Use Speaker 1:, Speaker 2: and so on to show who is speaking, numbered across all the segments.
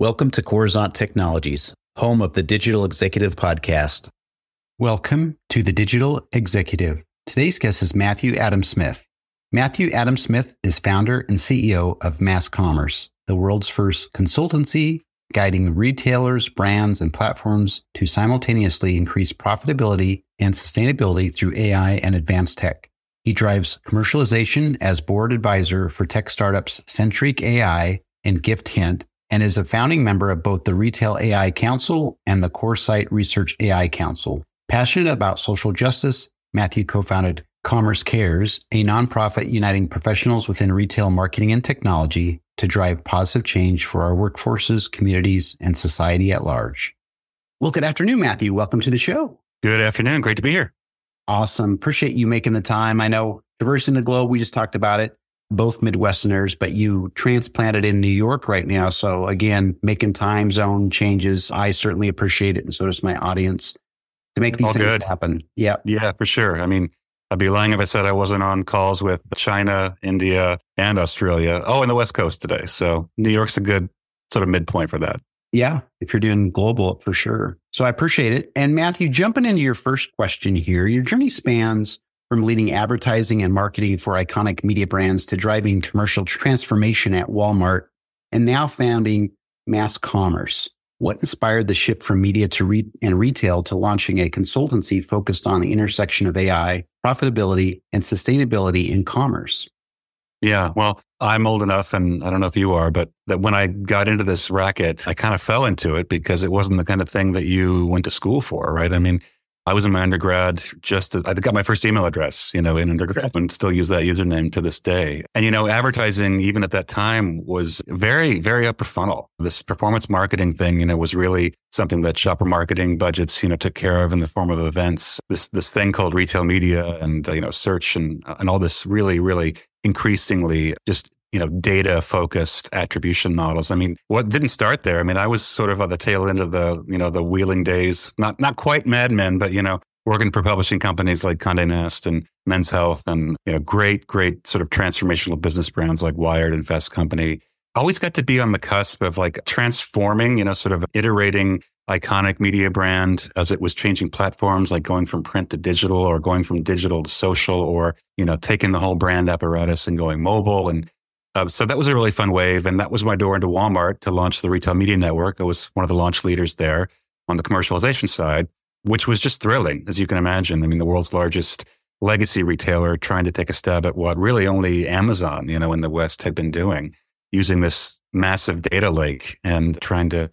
Speaker 1: Welcome to Coruzant Technologies, home of the Digital Executive Podcast.
Speaker 2: Welcome to the Digital Executive. Today's guest is Matthew Adam Smith. Matthew Adam Smith is founder and CEO of MAS Commerce, the world's first consultancy guiding retailers, brands, and platforms to simultaneously increase profitability and sustainability through AI and advanced tech. He drives commercialization as board advisor for tech startups Centric AI and Gift Hint and is a founding member of both the Retail AI Council and the CoreSight Research AI Council. Passionate about social justice, Matthew co-founded Commerce Cares, a nonprofit uniting professionals within retail marketing and technology to drive positive change for our workforces, communities, and society at large. Well, good afternoon, Matthew. Welcome to the show.
Speaker 3: Good afternoon. Great to be here.
Speaker 2: Awesome. Appreciate you making the time. I know traversing the globe, we just talked about it both Midwesterners, but you transplanted in New York right now. So again, making time zone changes. I certainly appreciate it. And so does my audience to make these All things good. happen. Yeah.
Speaker 3: Yeah, for sure. I mean, I'd be lying if I said I wasn't on calls with China, India, and Australia. Oh, and the West Coast today. So New York's a good sort of midpoint for that.
Speaker 2: Yeah, if you're doing global for sure. So I appreciate it. And Matthew, jumping into your first question here, your journey spans from leading advertising and marketing for iconic media brands to driving commercial transformation at Walmart and now founding MAS Commerce. What inspired the shift from media to re- and retail to launching a consultancy focused on the intersection of AI, profitability, and sustainability in commerce?
Speaker 3: Yeah, well, I'm old enough, and I don't know if you are, but that when I got into this racket, I kind of fell into it because it wasn't the kind of thing that you went to school for, right? I mean, I was in my undergrad just, I got my first email address, you know, in undergrad and still use that username to this day. And, you know, advertising, even at that time, was very, very upper funnel. This performance marketing thing, you know, was really something that shopper marketing budgets, you know, took care of in the form of events. This, this thing called retail media and, uh, you know, search and, and all this really, really increasingly just you know, data focused attribution models. I mean, what didn't start there? I mean, I was sort of on the tail end of the, you know, the wheeling days, not, not quite Mad Men, but, you know, working for publishing companies like Condé Nast and Men's Health and, you know, great, great sort of transformational business brands like Wired and Fast Company. Always got to be on the cusp of like transforming, you know, sort of iterating iconic media brand as it was changing platforms, like going from print to digital or going from digital to social or, you know, taking the whole brand apparatus and going mobile and uh, so that was a really fun wave. And that was my door into Walmart to launch the retail media network. I was one of the launch leaders there on the commercialization side, which was just thrilling, as you can imagine. I mean, the world's largest legacy retailer trying to take a stab at what really only Amazon, you know, in the West had been doing, using this massive data lake and trying to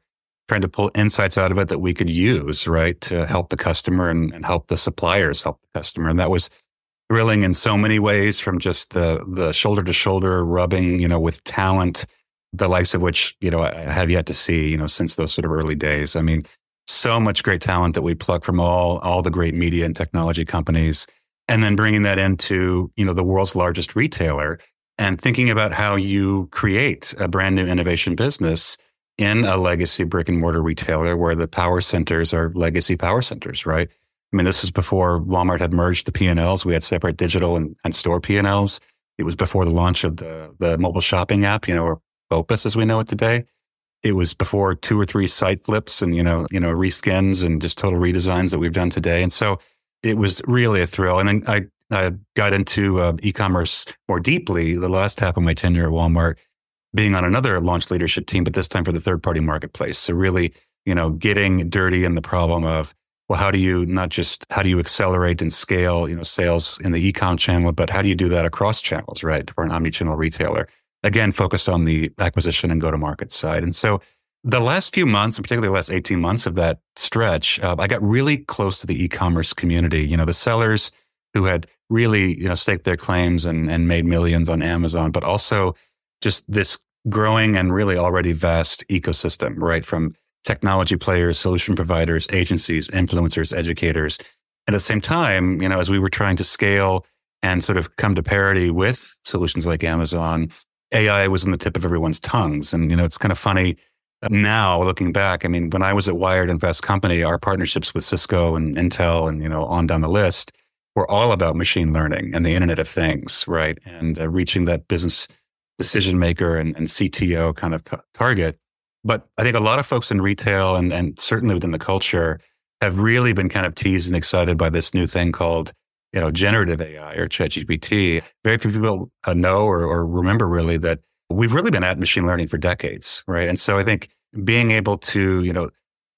Speaker 3: trying to pull insights out of it that we could use, right, to help the customer and, and help the suppliers help the customer. And that was thrilling in so many ways from just the the shoulder to shoulder rubbing you know with talent the likes of which you know I have yet to see you know since those sort of early days. I mean so much great talent that we pluck from all all the great media and technology companies and then bringing that into you know the world's largest retailer and thinking about how you create a brand new innovation business in a legacy brick and mortar retailer where the power centers are legacy power centers right I mean, this was before Walmart had merged the P&Ls. We had separate digital and, and store P&Ls. It was before the launch of the, the mobile shopping app, you know, or BOPUS as we know it today. It was before two or three site flips and, you know, you know, reskins and just total redesigns that we've done today. And so it was really a thrill. And then I, I got into uh, e-commerce more deeply the last half of my tenure at Walmart, being on another launch leadership team, but this time for the third party marketplace. So really, you know, getting dirty in the problem of well, how do you not just how do you accelerate and scale, you know, sales in the ecom channel, but how do you do that across channels, right, for an omni-channel retailer? Again, focused on the acquisition and go to market side. And so the last few months, and particularly the last 18 months of that stretch, uh, I got really close to the e-commerce community. You know, the sellers who had really, you know, staked their claims and, and made millions on Amazon, but also just this growing and really already vast ecosystem, right? From technology players, solution providers, agencies, influencers, educators. And at the same time, you know, as we were trying to scale and sort of come to parity with solutions like Amazon, AI was on the tip of everyone's tongues. And, you know, it's kind of funny now looking back. I mean, when I was at Wired and Fast Company, our partnerships with Cisco and Intel and, you know, on down the list were all about machine learning and the Internet of Things, right? And uh, reaching that business decision maker and, and CTO kind of t- target But I think a lot of folks in retail and, and certainly within the culture have really been kind of teased and excited by this new thing called you know, generative AI or ChatGPT. Very few people uh, know or, or remember really that we've really been at machine learning for decades, right? And so I think being able to, you know,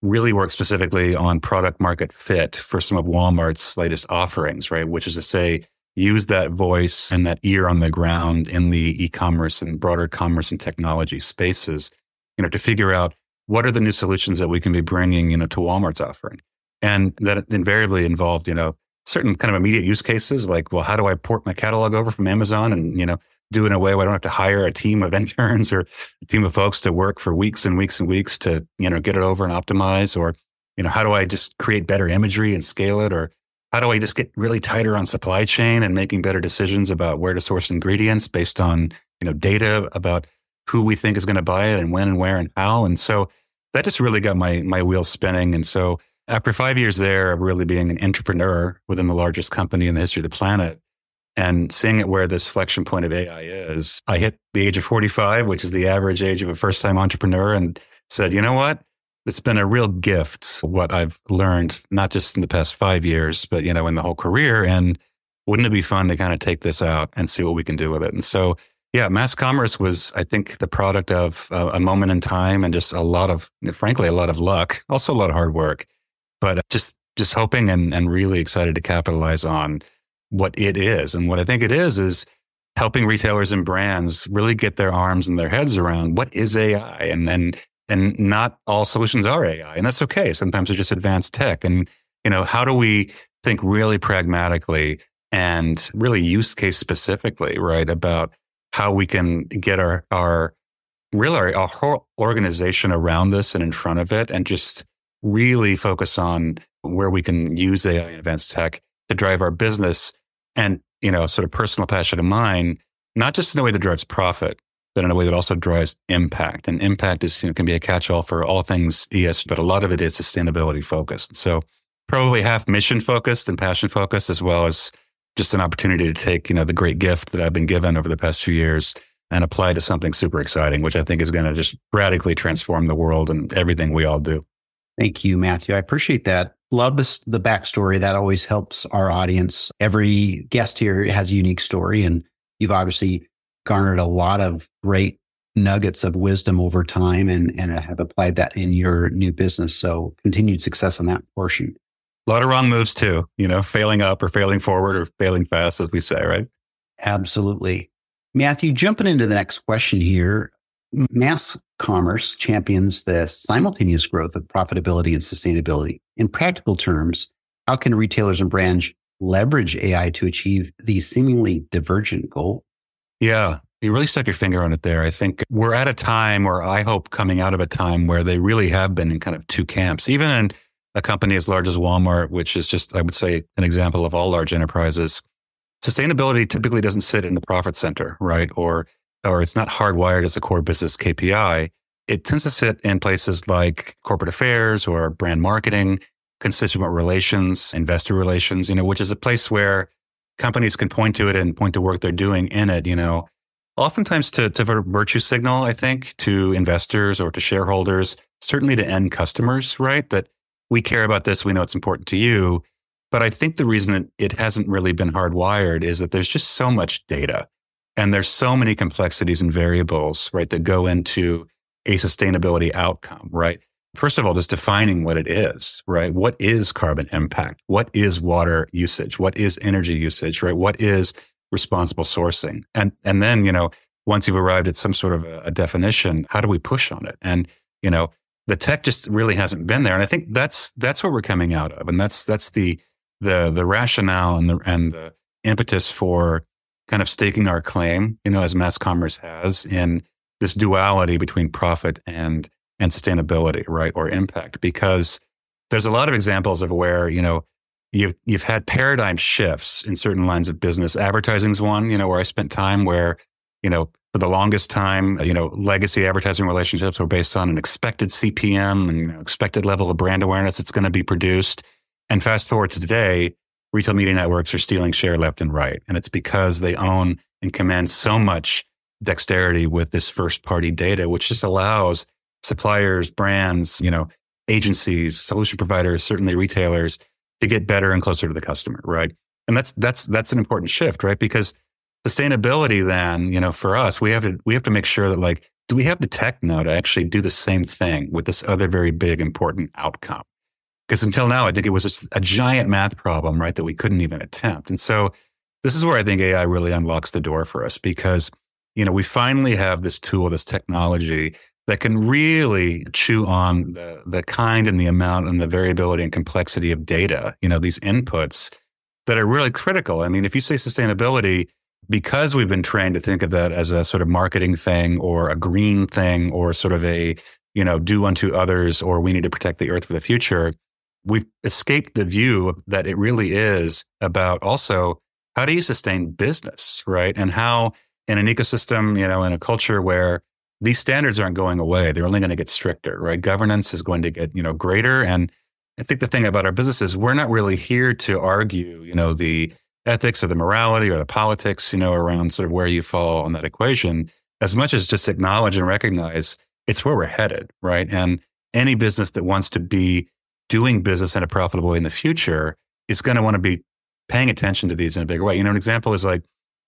Speaker 3: really work specifically on product market fit for some of Walmart's latest offerings, right? Which is to say, use that voice and that ear on the ground in the e-commerce and broader commerce and technology spaces, you know, to figure out what are the new solutions that we can be bringing, you know, to Walmart's offering. And that invariably involved, you know, certain kind of immediate use cases like, well, how do I port my catalog over from Amazon and, you know, do it in a way where I don't have to hire a team of interns or a team of folks to work for weeks and weeks and weeks to, you know, get it over and optimize? Or, you know, how do I just create better imagery and scale it? Or how do I just get really tighter on supply chain and making better decisions about where to source ingredients based on, you know, data about who we think is going to buy it and when and where and how? And so that just really got my my wheels spinning. And so after five years there of really being an entrepreneur within the largest company in the history of the planet and seeing it where this flexion point of AI is, I hit the age of 45, which is the average age of a first time entrepreneur, and said, you know what? It's been a real gift what I've learned, not just in the past five years, but you know, in the whole career. And wouldn't it be fun to kind of take this out and see what we can do with it? And so, yeah, MAS Commerce was, I think, the product of uh, a moment in time and just a lot of, frankly, a lot of luck, also a lot of hard work but just just hoping and, and really excited to capitalize on what it is. And what I think it is is helping retailers and brands really get their arms and their heads around what is AI and and and not all solutions are AI. And that's okay. Sometimes they're just advanced tech. And, you know, how do we think really pragmatically and really use case specifically, right, about how we can get our our really our, our whole organization around this and in front of it and just really focus on where we can use AI and advanced tech to drive our business and, you know, sort of personal passion of mine, not just in a way that drives profit, but in a way that also drives impact. And impact is, you know, can be a catch-all for all things ES, but a lot of it is sustainability focused. So probably half mission focused and passion focused, as well as just an opportunity to take, you know, the great gift that I've been given over the past few years and apply to something super exciting, which I think is going to just radically transform the world and everything we all do.
Speaker 2: Thank you, Matthew. I appreciate that. Love this, the backstory. That always helps our audience. Every guest here has a unique story, and you've obviously garnered a lot of great nuggets of wisdom over time and, and have applied that in your new business. So continued success on that portion.
Speaker 3: A lot of wrong moves too, you know, failing up or failing forward or failing fast, as we say, right?
Speaker 2: Absolutely. Matthew, jumping into the next question here. MAS Commerce champions the simultaneous growth of profitability and sustainability. In practical terms, how can retailers and brands leverage AI to achieve these seemingly divergent goals?
Speaker 3: Yeah, you really stuck your finger on it there. I think we're at a time, or I hope coming out of a time where they really have been in kind of two camps. Even in a company as large as Walmart, which is just, I would say, an example of all large enterprises, sustainability typically doesn't sit in the profit center, right? Or or it's not hardwired as a core business KPI, it tends to sit in places like corporate affairs or brand marketing, constituent relations, investor relations, you know, which is a place where companies can point to it and point to work they're doing in it, you know, oftentimes to, to virtue signal, I think, to investors or to shareholders, certainly to end customers, right? That we care about this. We know it's important to you. But I think the reason that it hasn't really been hardwired is that there's just so much data. And there's so many complexities and variables, right, that go into a sustainability outcome, right? First of all, just defining what it is, right? What is carbon impact? What is water usage? What is energy usage, right? What is responsible sourcing? And, and then, you know, once you've arrived at some sort of a, a definition, how do we push on it? And, you know, the tech just really hasn't been there. And I think that's, that's what we're coming out of. And that's, that's the, the, the rationale and the, and the impetus for kind of staking our claim, you know, as MAS Commerce has in this duality between profit and and sustainability, right, or impact, because there's a lot of examples of where you know you've you've had paradigm shifts in certain lines of business. Advertising's one, you know, where I spent time where you know for the longest time, you know, legacy advertising relationships were based on an expected CPM and you know, expected level of brand awareness that's going to be produced. And fast forward to today, retail media networks are stealing share left and right. And it's because they own and command so much dexterity with this first party data, which just allows suppliers, brands, you know, agencies, solution providers, certainly retailers to get better and closer to the customer, right? And that's that's that's an important shift, right? Because sustainability then, you know, for us, we have to we have to make sure that like do we have the tech now to actually do the same thing with this other very big important outcome? Because until now, I think it was a giant math problem, right, that we couldn't even attempt. And so this is where I think AI really unlocks the door for us because, you know, we finally have this tool, this technology that can really chew on the, the kind and the amount and the variability and complexity of data, you know, these inputs that are really critical. I mean, if you say sustainability, because we've been trained to think of that as a sort of marketing thing or a green thing or sort of a, you know, do unto others or we need to protect the earth for the future, we've escaped the view that it really is about also how do you sustain business, right? And how in an ecosystem, you know, in a culture where these standards aren't going away, they're only going to get stricter, right? Governance is going to get, you know, greater. And I think the thing about our business is we're not really here to argue, you know, the ethics or the morality or the politics, you know, around sort of where you fall on that equation, as much as just acknowledge and recognize it's where we're headed, right? And any business that wants to be doing business in a profitable way in the future is going to want to be paying attention to these in a bigger way. You know, an example is like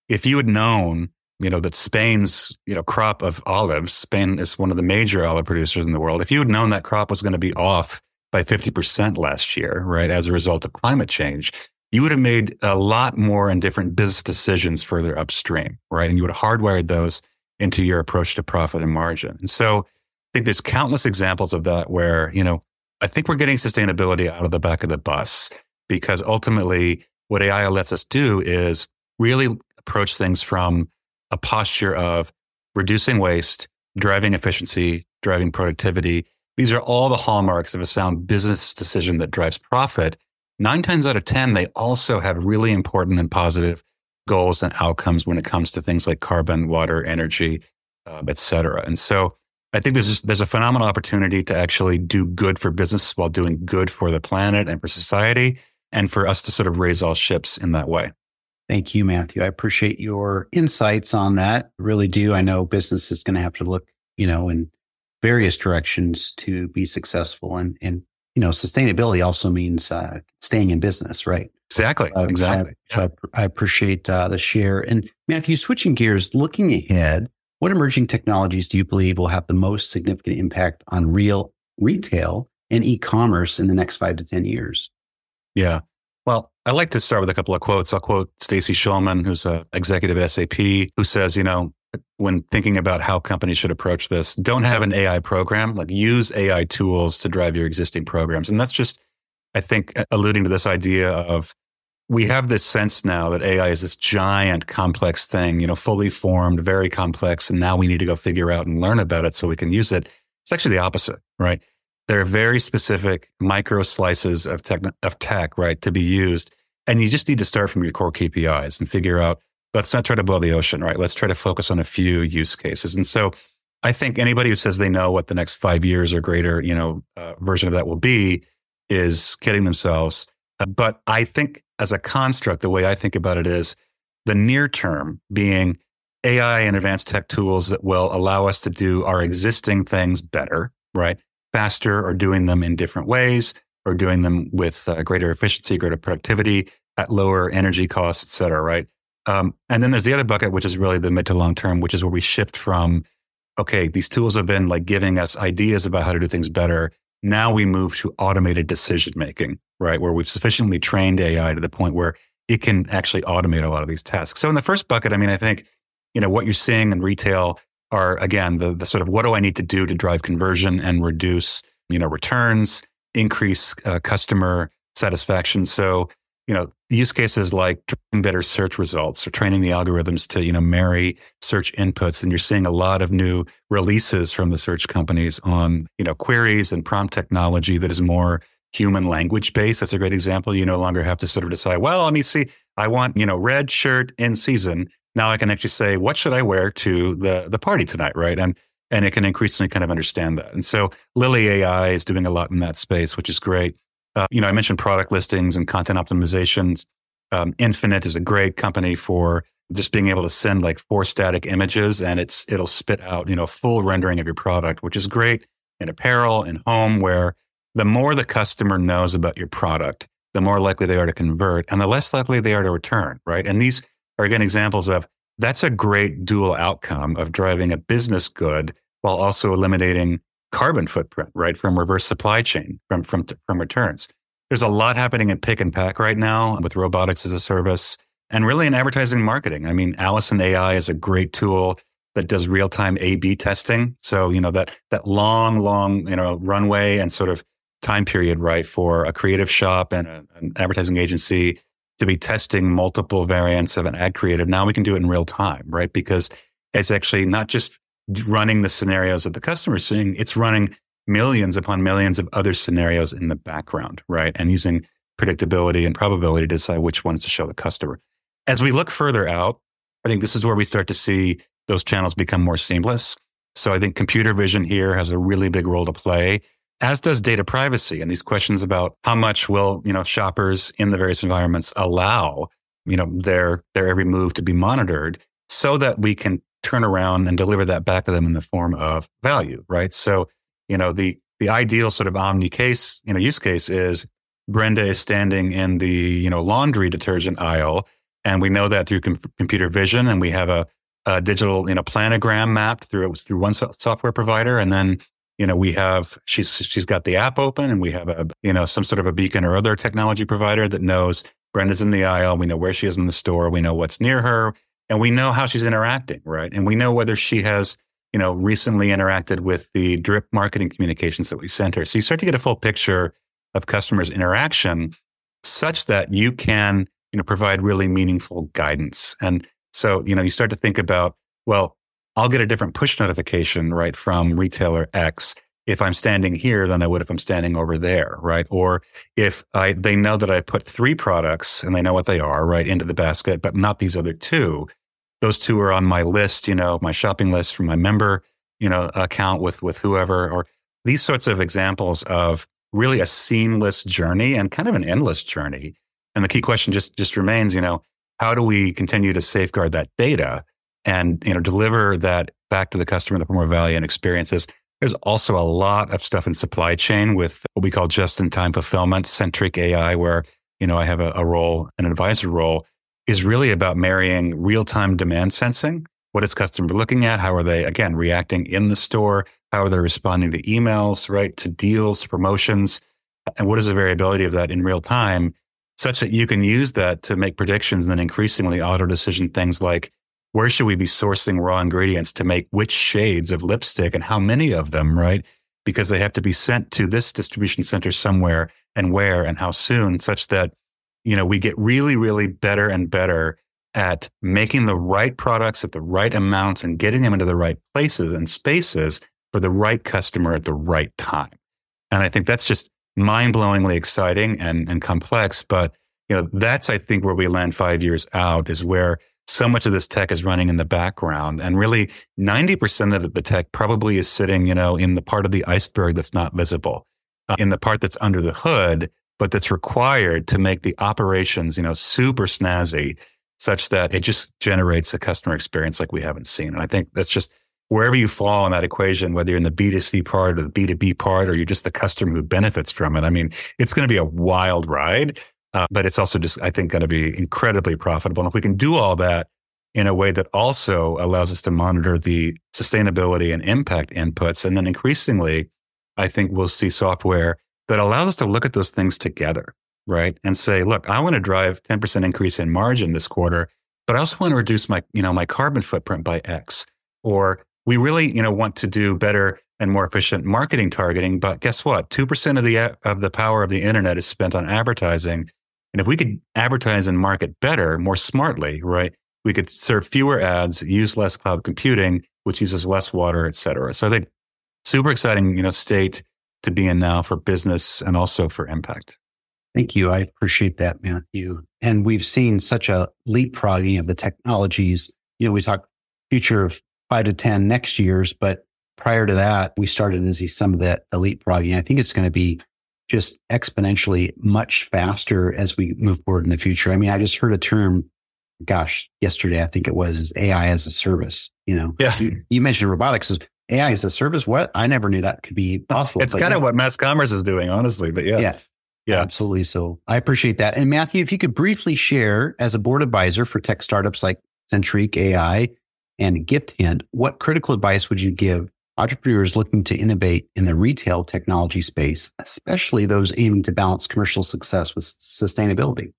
Speaker 3: if you had known, you know, that Spain's, you know, crop of olives, Spain is one of the major olive producers in the world. If you had known that crop was going to be off by 50% last year, right, as a result of climate change, you would have made a lot more and different business decisions further upstream, right? And you would have hardwired those into your approach to profit and margin. And so I think there's countless examples of that where, you know, I think we're getting sustainability out of the back of the bus because ultimately what AI lets us do is really approach things from a posture of reducing waste, driving efficiency, driving productivity. These are all the hallmarks of a sound business decision that drives profit nine times out of 10, they also have really important and positive goals and outcomes when it comes to things like carbon, water, energy, uh, et cetera. And so I think there's, there's a phenomenal opportunity to actually do good for business while doing good for the planet and for society, and for us to sort of raise all ships in that way.
Speaker 2: Thank you, Matthew. I appreciate your insights on that. Really do. I know business is going to have to look, you know, in various directions to be successful and, and you know, sustainability also means uh, staying in business, right?
Speaker 3: Exactly.
Speaker 2: Uh,
Speaker 3: exactly.
Speaker 2: I, so I, I appreciate uh, the share. And Matthew, switching gears, looking ahead, what emerging technologies do you believe will have the most significant impact on real retail and e-commerce in the next five to ten years?
Speaker 3: Yeah. Well, I like to start with a couple of quotes. I'll quote Stacy Shulman, who's an executive at SAP, who says, you know, when thinking about how companies should approach this, don't have an AI program, like use AI tools to drive your existing programs. And that's just, I think, alluding to this idea of we have this sense now that AI is this giant, complex thing, you know, fully formed, very complex. And now we need to go figure out and learn about it so we can use it. It's actually the opposite, right? There are very specific micro slices of tech, of tech, right, to be used. And you just need to start from your core KPIs and figure out let's not try to boil the ocean, right? Let's try to focus on a few use cases. And so I think anybody who says they know what the next five years or greater, you know, uh, version of that will be is kidding themselves. Uh, but I think as a construct, the way I think about it is the near term being AI and advanced tech tools that will allow us to do our existing things better, right? Faster or doing them in different ways or doing them with uh, greater efficiency, greater productivity at lower energy costs, et cetera, right? Um, and then there's the other bucket, which is really the mid to long term, which is where we shift from, okay, these tools have been like giving us ideas about how to do things better. Now we move to automated decision making, right? Where we've sufficiently trained AI to the point where it can actually automate a lot of these tasks. So in the first bucket, I mean, I think, you know, what you're seeing in retail are again, the, the sort of what do I need to do to drive conversion and reduce, you know, returns, increase uh, customer satisfaction. So you know, use cases like better search results or training the algorithms to, you know, marry search inputs. And you're seeing a lot of new releases from the search companies on, you know, queries and prompt technology that is more human language based. That's a great example. You no longer have to sort of decide, well, let me see, I want, you know, red shirt in season. Now I can actually say, what should I wear to the the party tonight? Right. And and it can increasingly kind of understand that. And so Lily AI is doing a lot in that space, which is great. Uh, you know, I mentioned product listings and content optimizations. Um, Infinite is a great company for just being able to send like four static images and it's it'll spit out you know full rendering of your product, which is great in apparel, and home, where the more the customer knows about your product, the more likely they are to convert and the less likely they are to return, right? And these are again examples of that's a great dual outcome of driving a business good while also eliminating carbon footprint, right? From reverse supply chain, from, from, from returns. There's a lot happening in pick and pack right now with robotics as a service and really in advertising marketing. I mean, Alison AI is a great tool that does real time A B testing. So, you know, that, that long, long, you know, runway and sort of time period, right, for a creative shop and a, an advertising agency to be testing multiple variants of an ad creative. Now we can do it in real time, right? Because it's actually not just running the scenarios that the customer is seeing, it's running millions upon millions of other scenarios in the background, right? And using predictability and probability to decide which ones to show the customer. As we look further out, I think this is where we start to see those channels become more seamless. So I think computer vision here has a really big role to play as does data privacy and these questions about how much will you know shoppers in the various environments allow you know their their every move to be monitored so that we can turn around and deliver that back to them in the form of value right so you know the the ideal sort of omni case you know use case is brenda is standing in the you know laundry detergent aisle and we know that through com- computer vision and we have a, a digital you know planogram mapped through it through one so- software provider and then you know, we have she's she's got the app open and we have a you know some sort of a beacon or other technology provider that knows Brenda's in the aisle. We know where she is in the store. We know what's near her, and we know how she's interacting, right? And we know whether she has you know recently interacted with the drip marketing communications that we sent her. So you start to get a full picture of customers' interaction, such that you can you know provide really meaningful guidance. And so you know you start to think about well I'll get a different push notification, right, from retailer X if I'm standing here than I would if I'm standing over there, right? Or if I they know that I put three products and they know what they are, right, into the basket, but not these other two. Those two are on my list, you know, my shopping list from my member, you know, account with with whoever, or these sorts of examples of really a seamless journey and kind of an endless journey. And the key question just just remains, you know, how do we continue to safeguard that data and you know deliver that back to the customer in the of value and experiences. There's also a lot of stuff in supply chain with what we call just-in-time fulfillment centric AI, where you know I have a, a role, an advisor role, is really about marrying real-time demand sensing. What is customer looking at? How are they again reacting in the store? How are they responding to emails, right? To deals, promotions, and what is the variability of that in real time, such that you can use that to make predictions and then increasingly auto decision things like where should we be sourcing raw ingredients to make which shades of lipstick and how many of them, right? Because they have to be sent to this distribution center somewhere and where and how soon, such that, you know, we get really, really better and better at making the right products at the right amounts and getting them into the right places and spaces for the right customer at the right time. And I think that's just mind blowingly exciting and, and complex. But, you know, that's, I think, where we land five years out is where so much of this tech is running in the background and really 90% of the tech probably is sitting you know in the part of the iceberg that's not visible uh, in the part that's under the hood but that's required to make the operations you know super snazzy such that it just generates a customer experience like we haven't seen and i think that's just wherever you fall in that equation whether you're in the b2c part or the b2b part or you're just the customer who benefits from it i mean it's going to be a wild ride uh, but it's also just, I think, going to be incredibly profitable. And if we can do all that in a way that also allows us to monitor the sustainability and impact inputs, and then increasingly, I think we'll see software that allows us to look at those things together, right? And say, look, I want to drive 10% increase in margin this quarter, but I also want to reduce my, you know, my carbon footprint by X. Or we really, you know, want to do better and more efficient marketing targeting. But guess what? 2% of the, of the power of the internet is spent on advertising. And if we could advertise and market better, more smartly, right, we could serve fewer ads, use less cloud computing, which uses less water, et cetera. So I think super exciting, you know, state to be in now for business and also for impact.
Speaker 2: Thank you. I appreciate that, Matthew. And we've seen such a leapfrogging of the technologies. You know, we talk future of five to 10 next years, but prior to that, we started to see some of that leapfrogging. I think it's going to be just exponentially much faster as we move forward in the future. I mean, I just heard a term, gosh, yesterday, I think it was AI as a service. You know,
Speaker 3: yeah.
Speaker 2: you, you mentioned robotics. AI as a service. What? I never knew that could be possible.
Speaker 3: It's kind yeah. of what MAS Commerce is doing, honestly. But yeah.
Speaker 2: Yeah. Yeah. Absolutely. So I appreciate that. And Matthew, if you could briefly share as a board advisor for tech startups like Centric AI and Gift Hint, what critical advice would you give entrepreneurs looking to innovate in the retail technology space, especially those aiming to balance commercial success with sustainability?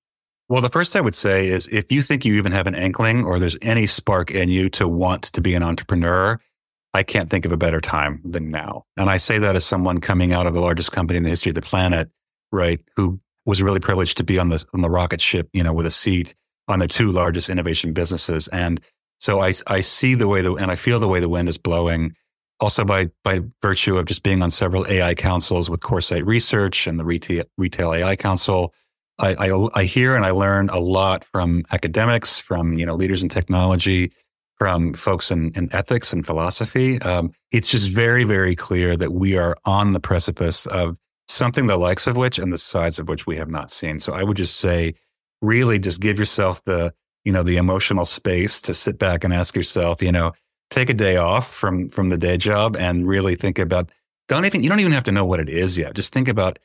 Speaker 3: Well, the first I would say is if you think you even have an inkling or there's any spark in you to want to be an entrepreneur, I can't think of a better time than now. And I say that as someone coming out of the largest company in the history of the planet, right? Who was really privileged to be on the on the rocket ship, you know, with a seat on the two largest innovation businesses. And so I I see the way the and I feel the way the wind is blowing. Also by by virtue of just being on several AI councils with Coresight Research and the Retail, Retail AI Council, I, I, I hear and I learn a lot from academics, from you know leaders in technology, from folks in, in ethics and philosophy. Um, it's just very very clear that we are on the precipice of something the likes of which and the size of which we have not seen. So I would just say, really, just give yourself the you know the emotional space to sit back and ask yourself, you know, take a day off from from the day job and really think about. Don't even you don't even have to know what it is yet. Just think about.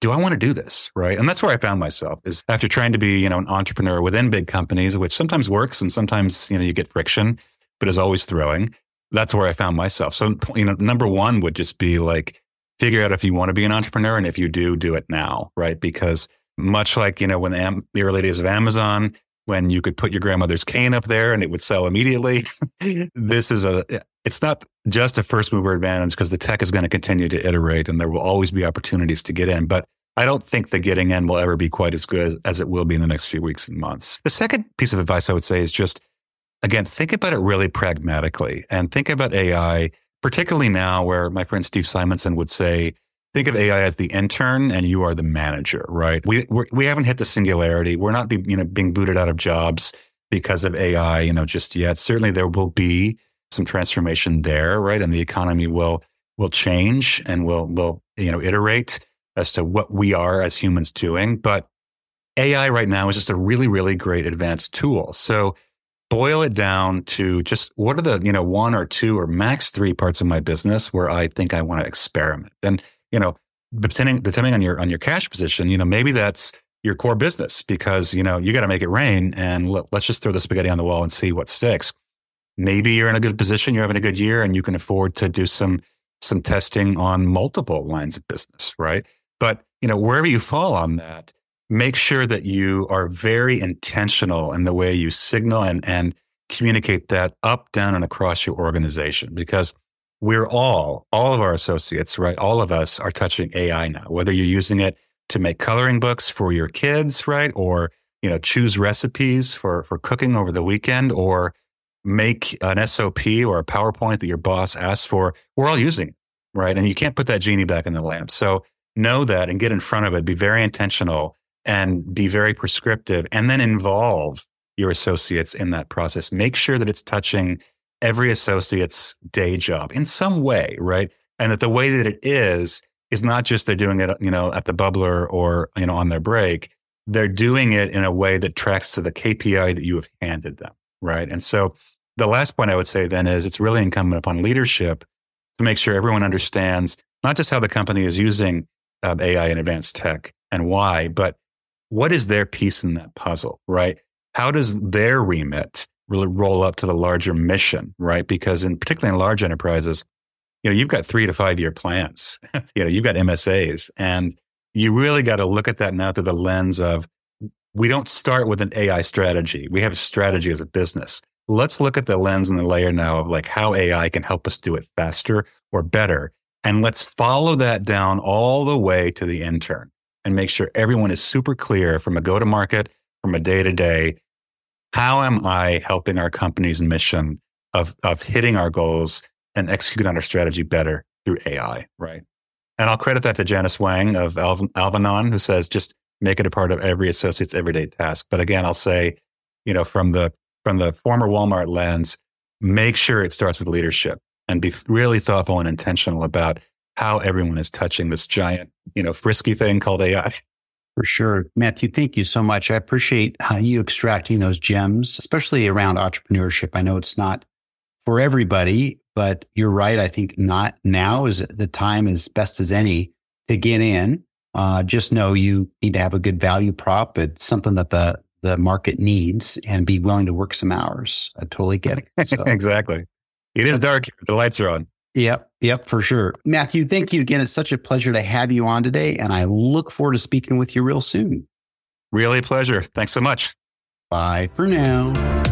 Speaker 3: Do I want to do this? Right. And that's where I found myself is after trying to be, you know, an entrepreneur within big companies, which sometimes works and sometimes, you know, you get friction, but is always thrilling. That's where I found myself. So, you know, number one would just be like, figure out if you want to be an entrepreneur. And if you do, do it now, right? Because much like, you know, when the, Am- the early days of Amazon, when you could put your grandmother's cane up there and it would sell immediately, this is a, it's not just a first mover advantage because the tech is going to continue to iterate and there will always be opportunities to get in. But I don't think the getting in will ever be quite as good as it will be in the next few weeks and months. The second piece of advice I would say is just, again, think about it really pragmatically and think about AI particularly now where my friend Steve Simonson would say, think of AI as the intern and you are the manager, right? We we're, we have not hit the singularity. We're not be, you know being booted out of jobs because of AI, you know, just yet. Certainly there will be some transformation there, right? And the economy will will change and will will you know iterate as to what we are as humans doing, but AI right now is just a really really great advanced tool. So boil it down to just what are the, you know, one or two or max three parts of my business where I think I want to experiment. And, you know, depending depending on your on your cash position, you know, maybe that's your core business because, you know, you got to make it rain and let, let's just throw the spaghetti on the wall and see what sticks. Maybe you're in a good position, you're having a good year and you can afford to do some some testing on multiple lines of business, right? But, you know, wherever you fall on that, make sure that you are very intentional in the way you signal and, and communicate that up, down, and across your organization because we're all, all of our associates, right? All of us are touching AI now, whether you're using it to make coloring books for your kids, right? Or, you know, choose recipes for, for cooking over the weekend or make an SOP or a PowerPoint that your boss asks for. We're all using it, right? And you can't put that genie back in the lamp. So know that and get in front of it. Be very intentional and be very prescriptive and then involve your associates in that process. Make sure that it's touching every associate's day job in some way, right? And that the way that it is is not just they're doing it, you know, at the bubbler or, you know, on their break. They're doing it in a way that tracks to the KPI that you have handed them, right? And so the last point I would say then is it's really incumbent upon leadership to make sure everyone understands not just how the company is using um, AI and advanced tech and why, but what is their piece in that puzzle, right? How does their remit really roll up to the larger mission, right? Because in particularly in large enterprises, you know, you've got three to five year plans. you know, you've got MSAs, and you really got to look at that now through the lens of we don't start with an AI strategy. We have a strategy as a business. Let's look at the lens and the layer now of like how AI can help us do it faster or better. And let's follow that down all the way to the intern and make sure everyone is super clear from a go to market, from a day to day. How am I helping our company's mission of, of hitting our goals and executing on our strategy better through AI, right? And I'll credit that to Janice Wang of Al- Alvanon, who says just make it a part of every associate's everyday task. But again, I'll say, you know, from the from the former Walmart lens, make sure it starts with leadership and be really thoughtful and intentional about how everyone is touching this giant, you know, frisky thing called AI.
Speaker 2: For sure. Matthew, thank you so much. I appreciate how you extracting those gems, especially around entrepreneurship. I know it's not for everybody, but you're right. I think not now is the time as best as any to get in. Uh, just know you need to have a good value prop. It's something that the the market needs and be willing to work some hours. I totally get it.
Speaker 3: So. exactly. It is dark. The lights are on.
Speaker 2: Yep. Yep. For sure. Matthew, thank you again. It's such a pleasure to have you on today. And I look forward to speaking with you real soon.
Speaker 3: Really a pleasure. Thanks so much.
Speaker 2: Bye for now.